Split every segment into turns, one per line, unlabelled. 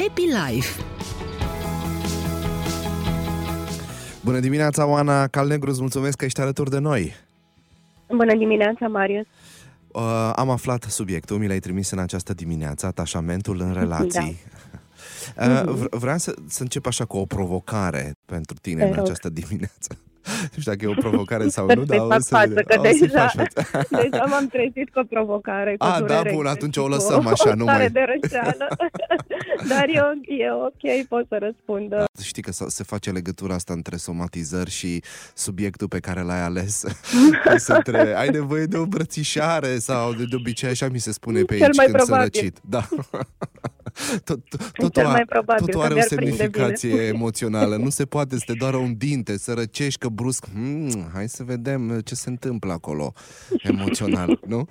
Happy Life
Bună dimineața, Oana Calnegru, îți mulțumesc că ești alături de noi.
Bună dimineața, Marius.
Uh, am aflat subiectul, mi l-ai trimis în această dimineață, atașamentul în relații. Da. Uh, vreau să, să încep așa cu o provocare pentru tine Te în rog. această dimineață. Nu știu dacă e o provocare sau nu, dar
o să față, că deja, deja m-am trezit cu o provocare. Cu
A, da, bun, atunci o lăsăm așa, nu mai...
de răceală. dar e, e ok, pot să răspund. Da,
știi că se face legătura asta între somatizări și subiectul pe care l-ai ales. între, ai nevoie de o brățișare sau de, de obicei așa mi se spune pe aici când sunt răcit. Da. Tot, totul, a, totul are o semnificație emoțională. Nu se poate să te doară un dinte, să răcești că brusc. Hmm, hai să vedem ce se întâmplă acolo emoțional, nu?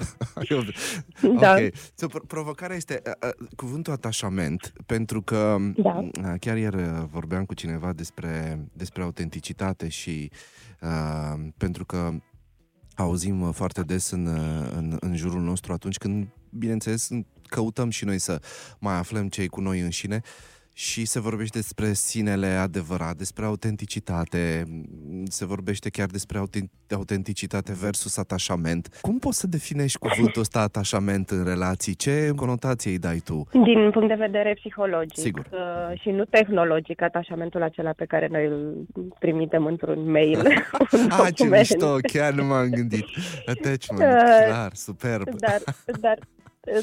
da.
Ok. So, provocarea este uh, uh, cuvântul atașament, pentru că da. uh, chiar ieri vorbeam cu cineva despre, despre autenticitate și uh, pentru că auzim foarte des în, în, în jurul nostru atunci când, bineînțeles, căutăm și noi să mai aflăm ce cu noi înșine și se vorbește despre sinele adevărat, despre autenticitate, se vorbește chiar despre autenticitate versus atașament. Cum poți să definești cuvântul ăsta atașament în relații? Ce conotație îi dai tu?
Din punct de vedere psihologic
Sigur.
Uh, și nu tehnologic, atașamentul acela pe care noi îl trimitem într-un mail.
ah, ce mișto, chiar nu m-am gândit. Attachment, uh, clar, superb.
Dar, dar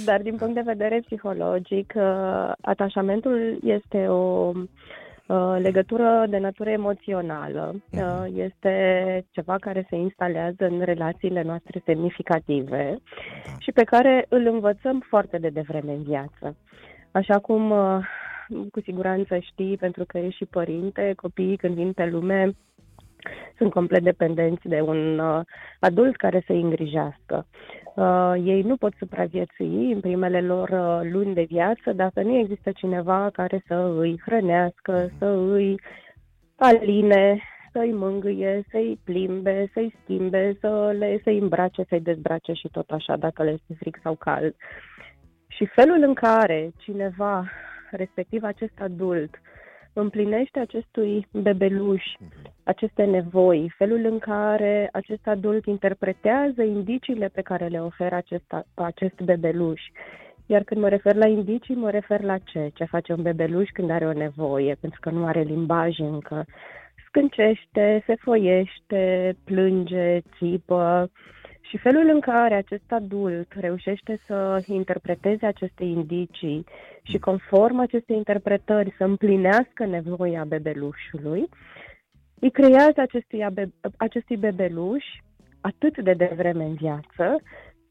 dar din punct de vedere psihologic, uh, atașamentul este o uh, legătură de natură emoțională. Mhm. Uh, este ceva care se instalează în relațiile noastre semnificative da. și pe care îl învățăm foarte de devreme în viață. Așa cum cu siguranță știi, pentru că ești și părinte, copiii când vin pe lume sunt complet dependenți de un adult care să-i îngrijească. Uh, ei nu pot supraviețui în primele lor uh, luni de viață dacă nu există cineva care să îi hrănească, să îi aline, să-i mângâie, să-i plimbe, să-i schimbe, să le, să-i îmbrace, să-i dezbrace și tot așa, dacă le este fric sau cald. Și felul în care cineva, respectiv acest adult, împlinește acestui bebeluș mhm. aceste nevoi, felul în care acest adult interpretează indiciile pe care le oferă acest, acest bebeluș. Iar când mă refer la indicii, mă refer la ce? Ce face un bebeluș când are o nevoie, pentru că nu are limbaj încă. Scâncește, se foiește, plânge, țipă, și felul în care acest adult reușește să interpreteze aceste indicii și conform acestei interpretări să împlinească nevoia bebelușului, îi creează acestui, acestui bebeluș atât de devreme în viață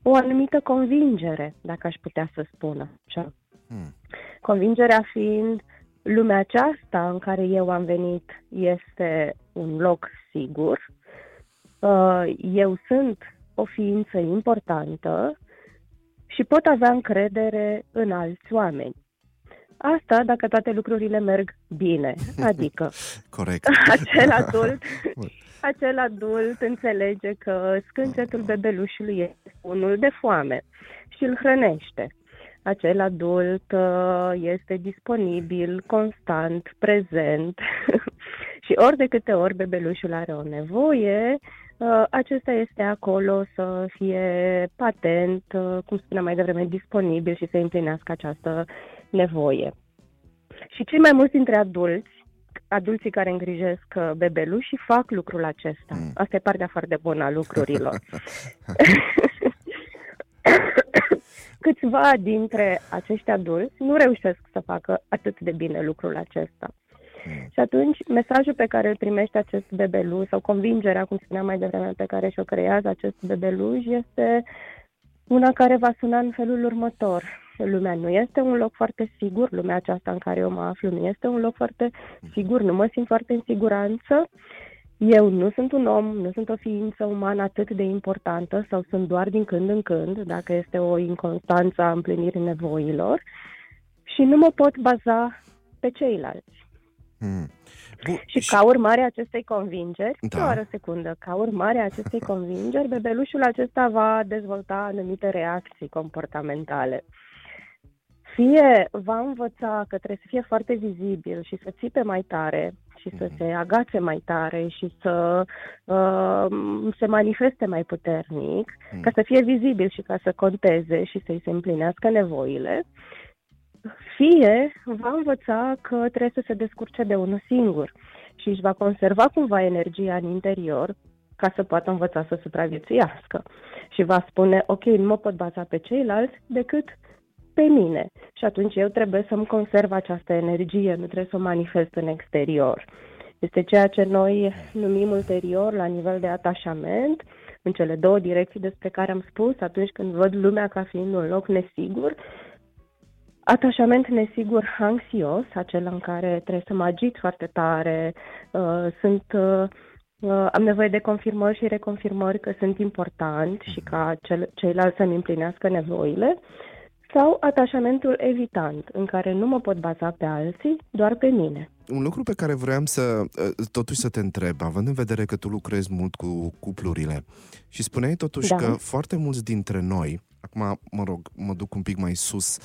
o anumită convingere, dacă aș putea să spun așa. Hmm. Convingerea fiind lumea aceasta în care eu am venit este un loc sigur, uh, eu sunt o ființă importantă și pot avea încredere în alți oameni. Asta dacă toate lucrurile merg bine, adică
Corect.
acel adult, acel adult înțelege că scâncetul bebelușului este unul de foame și îl hrănește. Acel adult uh, este disponibil, constant, prezent și ori de câte ori bebelușul are o nevoie, Uh, acesta este acolo să fie patent, uh, cum spuneam mai devreme, disponibil și să împlinească această nevoie. Și cei mai mulți dintre adulți, adulții care îngrijesc uh, bebeluși, fac lucrul acesta. Mm. Asta e partea foarte bună a lucrurilor. Câțiva dintre acești adulți nu reușesc să facă atât de bine lucrul acesta. Mm. Și atunci, mesajul pe care îl primește acest bebeluș, sau convingerea, cum spuneam mai devreme, pe care și-o creează acest bebeluș, este una care va suna în felul următor. Lumea nu este un loc foarte sigur, lumea aceasta în care eu mă aflu nu este un loc foarte sigur, nu mă simt foarte în siguranță. Eu nu sunt un om, nu sunt o ființă umană atât de importantă sau sunt doar din când în când, dacă este o inconstanță a împlinirii nevoilor și nu mă pot baza pe ceilalți. Hmm. Bun. Și ca urmare a acestei convingeri, da. doar o secundă, ca urmare a acestei convingeri, bebelușul acesta va dezvolta anumite reacții comportamentale. fie va învăța că trebuie să fie foarte vizibil și să țipe mai tare și să mhm. se agațe mai tare și să uh, se manifeste mai puternic, mm. ca să fie vizibil și ca să conteze și să-i se împlinească nevoile, fie va învăța că trebuie să se descurce de unul singur și își va conserva cumva energia în interior ca să poată învăța să supraviețuiască. Și va spune, ok, nu mă pot baza pe ceilalți decât pe mine. Și atunci eu trebuie să-mi conserv această energie, nu trebuie să o manifest în exterior. Este ceea ce noi numim ulterior la nivel de atașament, în cele două direcții despre care am spus, atunci când văd lumea ca fiind un loc nesigur, Atașament nesigur anxios, acela în care trebuie să mă agit foarte tare, uh, sunt, uh, uh, am nevoie de confirmări și reconfirmări că sunt important și ca cel, ceilalți să-mi împlinească nevoile, sau atașamentul evitant, în care nu mă pot baza pe alții, doar pe mine.
Un lucru pe care vreau să, uh, totuși să te întreb, având în vedere că tu lucrezi mult cu cuplurile și spuneai totuși da. că foarte mulți dintre noi, acum mă rog, mă duc un pic mai sus,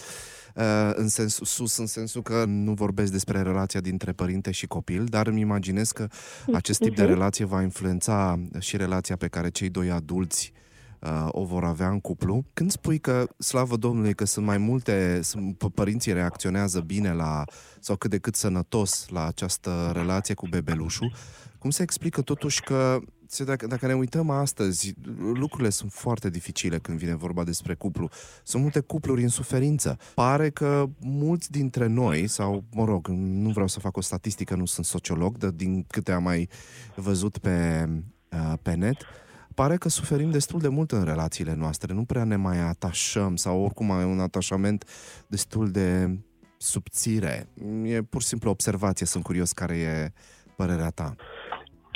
Uh, în sens, sus în sensul că nu vorbesc despre relația dintre părinte și copil, dar îmi imaginez că acest tip de mhm. relație va influența și relația pe care cei doi adulți uh, o vor avea în cuplu. Când spui că, slavă Domnului, că sunt mai multe, sunt, părinții reacționează bine la, sau cât de cât sănătos la această relație cu bebelușul, cum se explică totuși că dacă, dacă ne uităm astăzi, lucrurile sunt foarte dificile când vine vorba despre cuplu. Sunt multe cupluri în suferință. Pare că mulți dintre noi, sau, mă rog, nu vreau să fac o statistică, nu sunt sociolog, dar din câte am mai văzut pe, uh, pe net, pare că suferim destul de mult în relațiile noastre. Nu prea ne mai atașăm sau oricum ai un atașament destul de subțire. E pur și simplu observație, sunt curios care e părerea ta.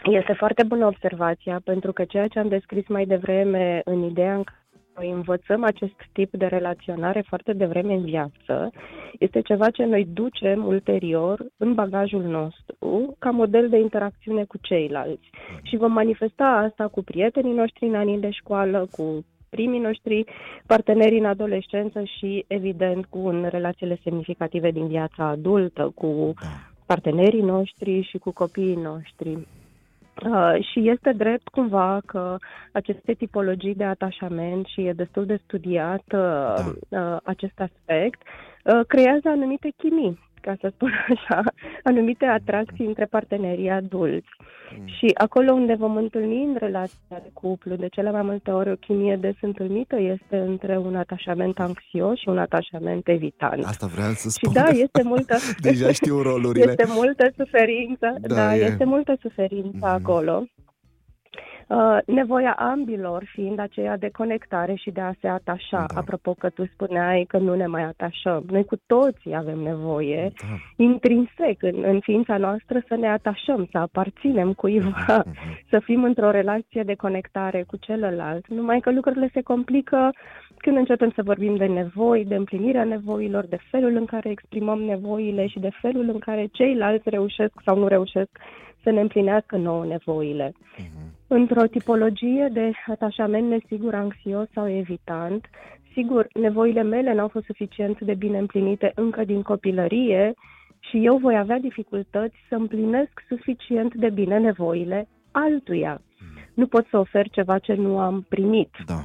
Este foarte bună observația, pentru că ceea ce am descris mai devreme în ideea în care noi învățăm acest tip de relaționare foarte devreme în viață, este ceva ce noi ducem ulterior în bagajul nostru ca model de interacțiune cu ceilalți. Și vom manifesta asta cu prietenii noștri în anii de școală, cu primii noștri parteneri în adolescență și, evident, cu în relațiile semnificative din viața adultă, cu da. partenerii noștri și cu copiii noștri. Uh, și este drept cumva că aceste tipologii de atașament și e destul de studiat uh, da. uh, acest aspect, uh, creează anumite chimii ca să spun așa, anumite atracții între partenerii adulți. Mm. Și acolo unde vom întâlni în relația de cuplu, de cele mai multe ori o chimie des întâlnită este între un atașament anxios și un atașament evitant.
Asta vreau să spun.
Și da, este multă...
Deja știu rolurile.
Este multă suferință, da, da este multă suferință mm. acolo. Uh, nevoia ambilor fiind aceea de conectare și de a se atașa. Da. Apropo că tu spuneai că nu ne mai atașăm. Noi cu toții avem nevoie, da. intrinsec în, în ființa noastră, să ne atașăm, să aparținem cuiva, uh-huh. să fim într-o relație de conectare cu celălalt. Numai că lucrurile se complică când începem să vorbim de nevoi, de împlinirea nevoilor, de felul în care exprimăm nevoile și de felul în care ceilalți reușesc sau nu reușesc să ne împlinească nouă nevoile. Uh-huh. Într-o tipologie de atașament nesigur, anxios sau evitant, sigur, nevoile mele n-au fost suficient de bine împlinite încă din copilărie și eu voi avea dificultăți să împlinesc suficient de bine nevoile altuia. Uh-huh. Nu pot să ofer ceva ce nu am primit.
Da.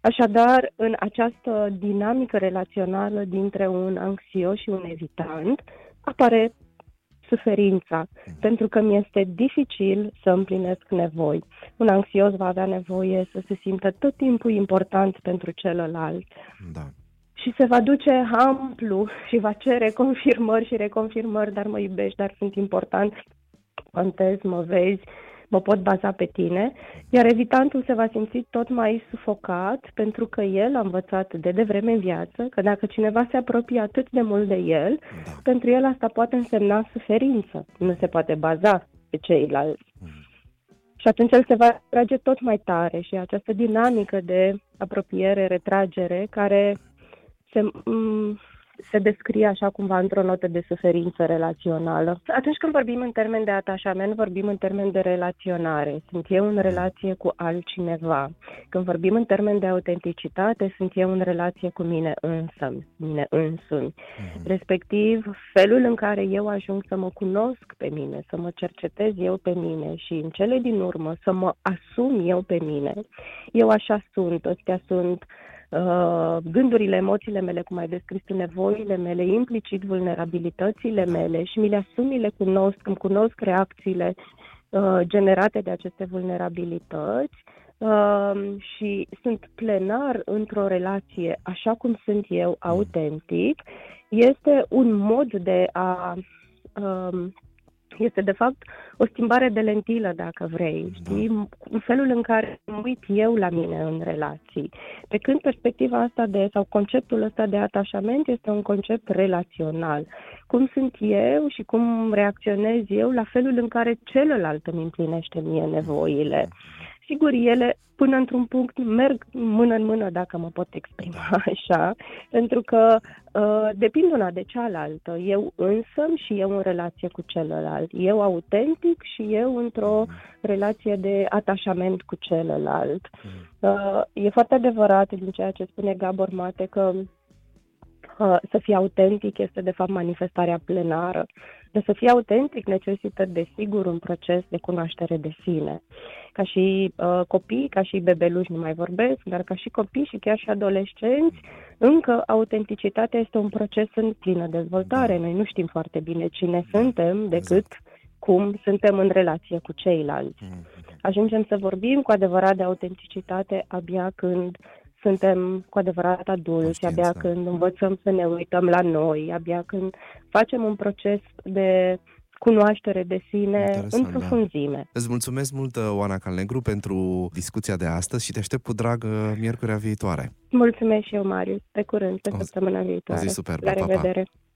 Așadar, în această dinamică relațională dintre un anxios și un evitant, apare suferința, pentru că mi este dificil să împlinesc nevoi. Un anxios va avea nevoie să se simtă tot timpul important pentru celălalt.
Da.
Și se va duce amplu și va cere confirmări și reconfirmări, dar mă iubești, dar sunt important, contez, mă vezi, mă pot baza pe tine, iar evitantul se va simți tot mai sufocat pentru că el a învățat de devreme în viață că dacă cineva se apropie atât de mult de el, da. pentru el asta poate însemna suferință. Nu se poate baza pe ceilalți. Mm. Și atunci el se va trage tot mai tare și această dinamică de apropiere, retragere, care se, m- se descrie așa cumva într-o notă de suferință relațională. Atunci când vorbim în termen de atașament, vorbim în termen de relaționare. Sunt eu în relație cu altcineva. Când vorbim în termen de autenticitate, sunt eu în relație cu mine însă, mine însumi. Mm-hmm. Respectiv, felul în care eu ajung să mă cunosc pe mine, să mă cercetez eu pe mine și în cele din urmă să mă asum eu pe mine. Eu așa sunt, astea sunt uh, gândurile, emoțiile mele, cum ai descris tu, nevoile mele, implicit vulnerabilitățile mele și mi le asum, mi le cunosc, îmi cunosc reacțiile uh, generate de aceste vulnerabilități uh, și sunt plenar într-o relație așa cum sunt eu, autentic, este un mod de a uh, este de fapt o schimbare de lentilă, dacă vrei, da. știi? Felul în care mă uit eu la mine în relații. Pe când perspectiva asta de, sau conceptul ăsta de atașament este un concept relațional. Cum sunt eu și cum reacționez eu la felul în care celălalt îmi împlinește mie nevoile. Sigur, ele până într-un punct merg mână în mână, dacă mă pot exprima așa, pentru că uh, depind una de cealaltă. Eu însă și eu în relație cu celălalt. Eu autentic și eu într-o relație de atașament cu celălalt. Uh, e foarte adevărat din ceea ce spune Gabor Mate că uh, să fii autentic este de fapt manifestarea plenară. De să fii autentic necesită desigur un proces de cunoaștere de sine ca și uh, copii, ca și bebeluși, nu mai vorbesc, dar ca și copii și chiar și adolescenți, încă autenticitatea este un proces în plină dezvoltare. Noi nu știm foarte bine cine suntem decât cum suntem în relație cu ceilalți. Mm. Ajungem să vorbim cu adevărat de autenticitate abia când suntem cu adevărat adulți, abia când învățăm să ne uităm la noi, abia când facem un proces de cunoaștere de sine Interesant, în da. profunzime. Da.
Îți mulțumesc mult, Oana Calnegru, pentru discuția de astăzi și te aștept cu drag uh, miercurea viitoare.
Mulțumesc și eu, Marius. Pe curând, pe o, săptămâna viitoare.
O zi superbă.
La revedere. Pa, pa.